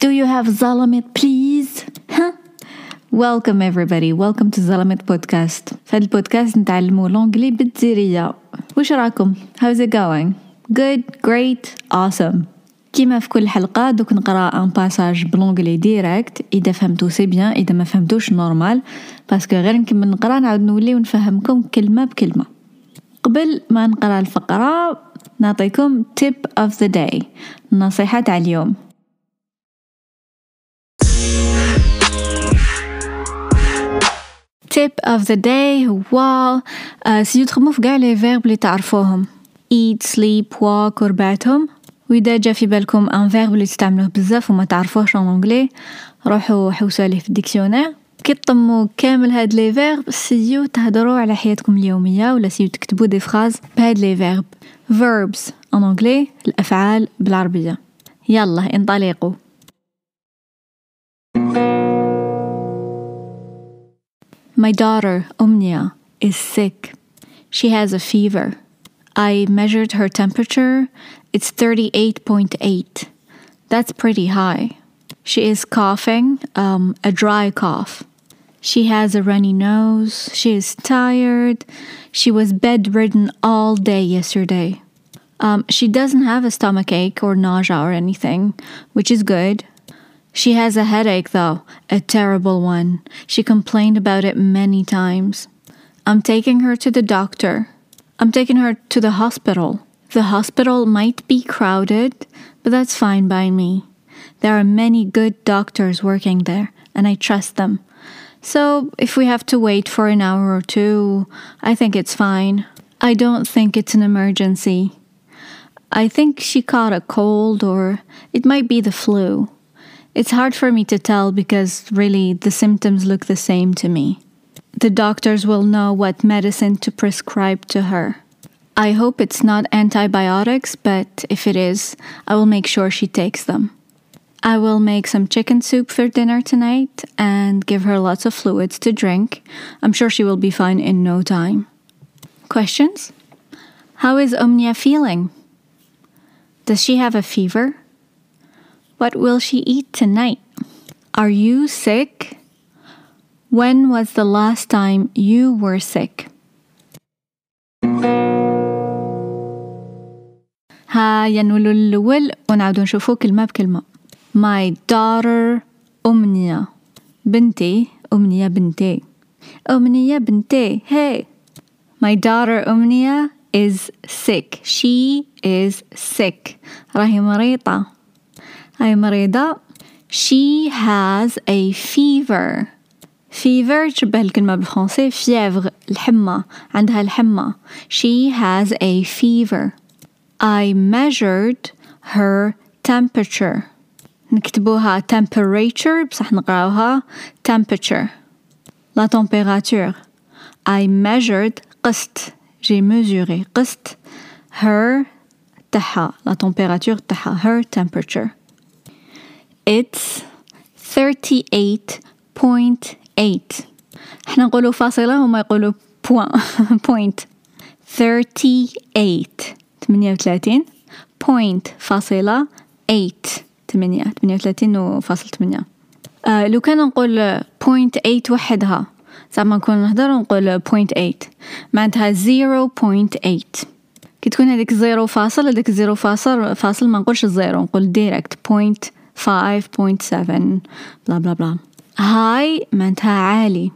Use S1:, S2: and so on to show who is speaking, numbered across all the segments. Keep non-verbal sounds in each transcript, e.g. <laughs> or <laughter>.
S1: Do you have Zalamit please? Huh? Welcome everybody, welcome to Zalamit podcast. في هذا البودكاست نتعلموا لونجلي بالجزيرية. وش راكم؟ How's it going? Good, great, awesome. كيما في كل حلقة دوك نقرا ان باساج بلونجلي ديريكت اذا فهمتو سي بيان اذا ما فهمتوش نورمال باسكو غير نكمل نقرا نعاود نولي ونفهمكم كلمة بكلمة قبل ما نقرا الفقرة نعطيكم tip of the day النصيحة تاع اليوم tip of the day. هو سيو تخمو في قاع لي فيرب اللي تعرفوهم. Eat, sleep, walk وربعتهم وإذا جا في بالكم ان فيرب اللي تستعملوه بزاف وما تعرفوهش ان انجلي روحوا حوسوا عليه في الديكسيونير. كي تطموا كامل هاد لي فيرب سيو تهضروا على حياتكم اليومية ولا سيو تكتبوا دي فراز بهاد لي فيرب verbs ان انجلي الأفعال بالعربية. يلا انطلقوا. My daughter, Omnia, is sick. She has a fever. I measured her temperature. It's 38.8. That's pretty high. She is coughing, um, a dry cough. She has a runny nose. She is tired. She was bedridden all day yesterday. Um, she doesn't have a stomach ache or nausea or anything, which is good. She has a headache, though, a terrible one. She complained about it many times. I'm taking her to the doctor. I'm taking her to the hospital. The hospital might be crowded, but that's fine by me. There are many good doctors working there, and I trust them. So if we have to wait for an hour or two, I think it's fine. I don't think it's an emergency. I think she caught a cold, or it might be the flu. It's hard for me to tell because really the symptoms look the same to me. The doctors will know what medicine to prescribe to her. I hope it's not antibiotics, but if it is, I will make sure she takes them. I will make some chicken soup for dinner tonight and give her lots of fluids to drink. I'm sure she will be fine in no time. Questions? How is Omnia feeling? Does she have a fever? What will she eat tonight? Are you sick? When was the last time you were sick? ها ينولو الأول ونعاودو نشوفو كلمة بكلمة My daughter أمنية بنتي أمنية بنتي أمنية بنتي hey My daughter أمنية is sick she is sick راهي مريضة هاي مريضة she has a fever fever تشبه الكلمة بالفرنسي fièvre الحمى عندها الحمى she has a fever I measured her temperature نكتبوها temperature بصح نقراوها temperature la température I measured قست j'ai mesuré قست her تاعها la température تاعها her temperature It's 38.8 إحنا نقولوا فاصلة هما يقولوا point <laughs> point 38 38 point فاصلة 8 8 38 وفاصل 8 آه لو كان نقول point 8 وحدها زعما نكون نهضر ونقول point 8 معناتها 0.8 كي تكون هذيك زيرو فاصل هذيك زيرو فاصل فاصل ما نقولش الزيرو نقول ديريكت بوينت 5.7 بلا بلا بلا هاي معناتها عالي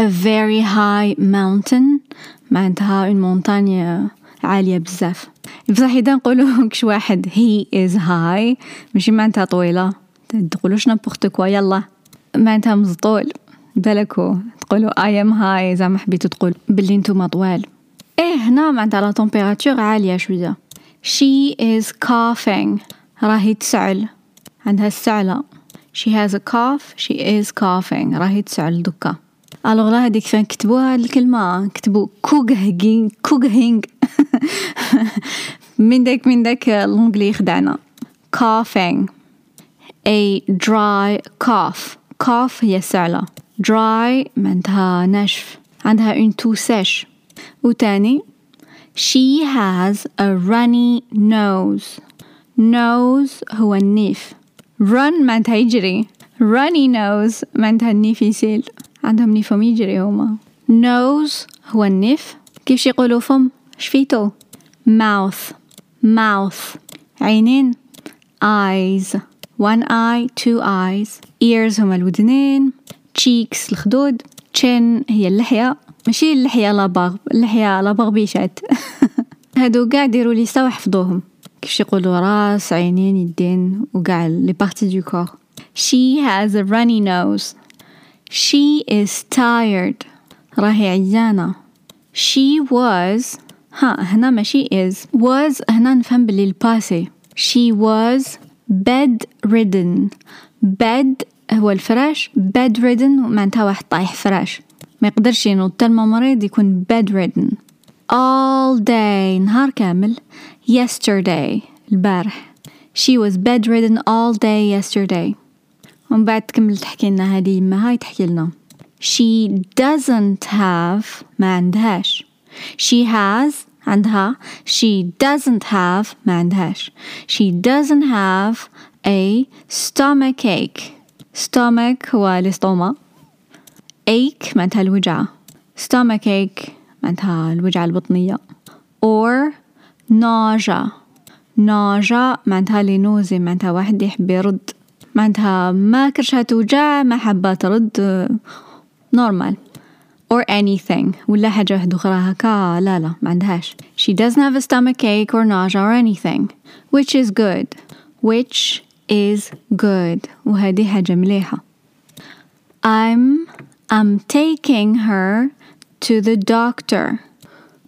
S1: a very high mountain. معناتها une montagne عالية بزاف بصح إذا نقولو كش واحد he is high. ماشي معناتها طويلة تقولوش نابورت كوا يلا معناتها مزطول بالكو تقولو I am high زعما حبيتو تقول بلي نتوما طوال إيه هنا معناتها لا تمبيراتور عالية شوية she is coughing. راهي تسعل عندها السعلة she has a cough. She is coughing. راهي تسعل دكا الوغ لا هذيك فين كتبوها؟ الكلمة. كتبوا كوغهينغ كوغهينغ. <laughs> من داك من داك الانجلي خدعنا. Coughing. A dry cough. Cough هي السعلة dry معناتها ناشف. عندها une toux sèche وتاني. She has a runny nose. Nose هو النيف. Run معناتها يجري runny nose معناتها النيف يسيل عندهم نيفهم يجري هما nose هو النيف كيف يقولوا فم شفيتو mouth. Mouth. عينين eyes. One eye two eyes. Ears هما الودنين cheeks الخدود chin هي اللحية ماشي اللحية لاباغ اللحية لاباغ بيشات هادو قاع ديروا لي سوا حفظوهم كيفاش يقولوا راس عينين يدين وقاع لي بارتي دو كور She has a runny nose. She is tired. راهي عيانة. She was ها هنا ماشي is. Was هنا نفهم باللي الباسي She was bedridden. Bed هو الفراش. Bedridden معناتها واحد طايح فراش. ما يقدرش ينوض تلما مريض يكون bedridden. All day نهار كامل. yesterday البارح she was bedridden all day yesterday ومن بعد تكمل تحكي لنا هذه يما هاي تحكي لنا she doesn't have ما عندهاش she has عندها she doesn't have ما عندهاش she doesn't have a stomach ache stomach هو الاستوما ache معناتها الوجعة stomach ache معناتها الوجعة البطنية or nausea nausea معناتها لنوزي معناتها واحد يحب يرد. معناتها ما كرشها توجع ما حابة ترد normal. Or anything. ولا حاجة واحدة أخرى هكا لا لا ما عندهاش. She doesn't have a stomach ache or nausea or anything. Which is good. Which is good. وهذه حاجة مليحة. I'm I'm taking her to the doctor.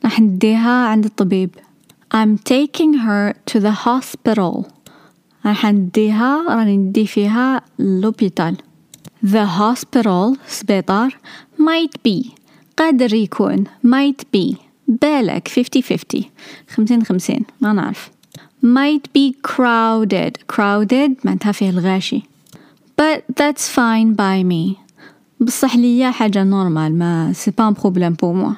S1: راح نديها عند الطبيب. I'm taking her to the hospital راح نديها راني ندي فيها لوبيتال The hospital سبيطار might be قادر يكون might be بالك 50-50 خمسين خمسين ما نعرف might be crowded crowded معناتها فيه الغاشي but that's fine by me بصح ليا حاجة نورمال ما سي با بروبليم بور موا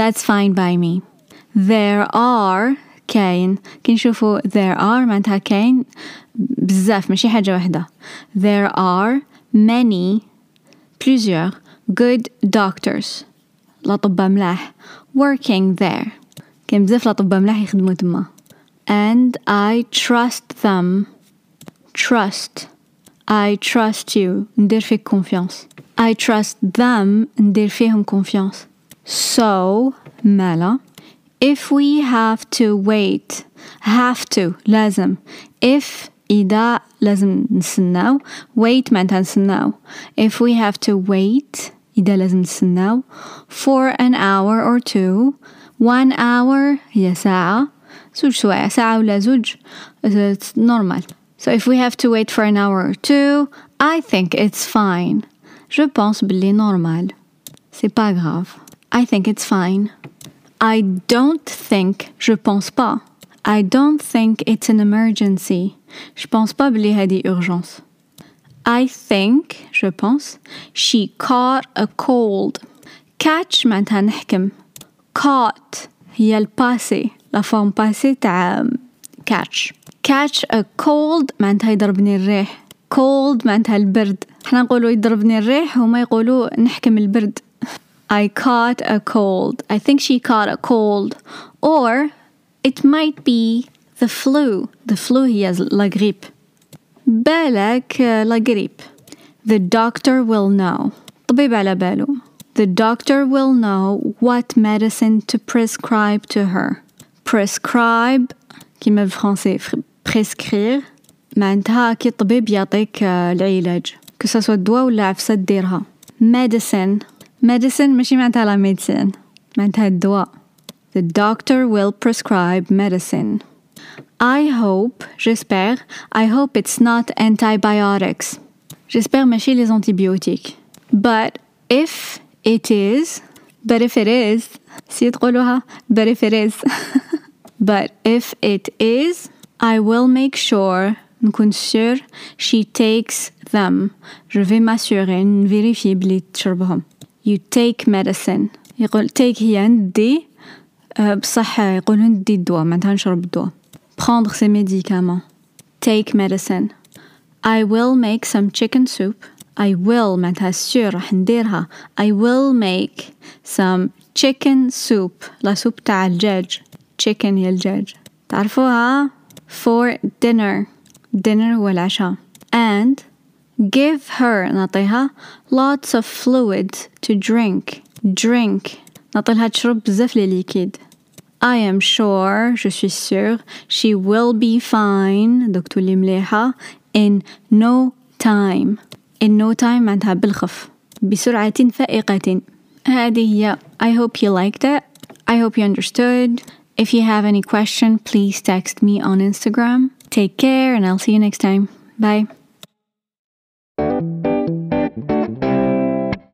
S1: that's fine by me there are كاين كي نشوفو there are معناتها كاين بزاف ماشي حاجة واحدة there are many plusieurs good doctors الأطباء ملاح working there كاين بزاف الأطباء ملاح يخدموا تما and I trust them trust I trust you ندير فيك confiance I trust them ندير فيهم confiance so مالا if we have to wait have to لازم if إذا لازم نسناو wait معناتها نسناو if we have to wait إذا لازم نسناو for an hour or two one hour هي ساعة زوج سوايع ساعة ولا زوج it's normal so if we have to wait for an hour or two I think it's fine je pense باللي normal c'est pas grave I think it's fine I don't think je pense pas I don't think it's an emergency je pense pas بلي هذه urgence I think je pense she caught a cold catch معناتها نحكم caught هي الباسي لا فورم باسي تاع catch catch a cold معناتها يضربني الريح cold معناتها البرد احنا نقولوا يضربني الريح هما يقولوا نحكم البرد I caught a cold. I think she caught a cold. Or it might be the flu. The flu هي la grippe. بالك la grippe. The doctor will know. طبيب على باله. The doctor will know what medicine to prescribe to her. Prescribe كيما بالفرنسي prescrire معناتها كي الطبيب يعطيك العلاج كسا الدواء ولا عفسة ديرها medicine medicine ماشي معناتها لا ميديسين معناتها الدواء The doctor will prescribe medicine I hope, j'espère, I hope it's not antibiotics. J'espère ماشي les antibiotiques. But if it is, but if it is, si تقولوها, but if it is. <laughs> but if it is, I will make sure نكون sûr she takes them. Je vais m'assurer, نفيريفي بلي تشربهم. You take medicine. يقول take هي ندي بصح يقولوا ندي الدواء معناتها نشرب الدواء. Prendre ses médicaments. Take medicine. I will make some chicken soup I will معناتها سور رح نديرها I will make some chicken soup لا سوب تاع الدجاج chicken يا الدجاج تعرفوها for dinner dinner هو العشاء and give her نعطيها lots of fluid to drink drink نعطيلها تشرب بزاف لي ليكيد I am sure je suis sûre she will be fine دوك تولي مليحة in no time in no time معناتها بالخف بسرعة فائقة هذه هي I hope you liked it I hope you understood if you have any question please text me on Instagram take care and I'll see you next time bye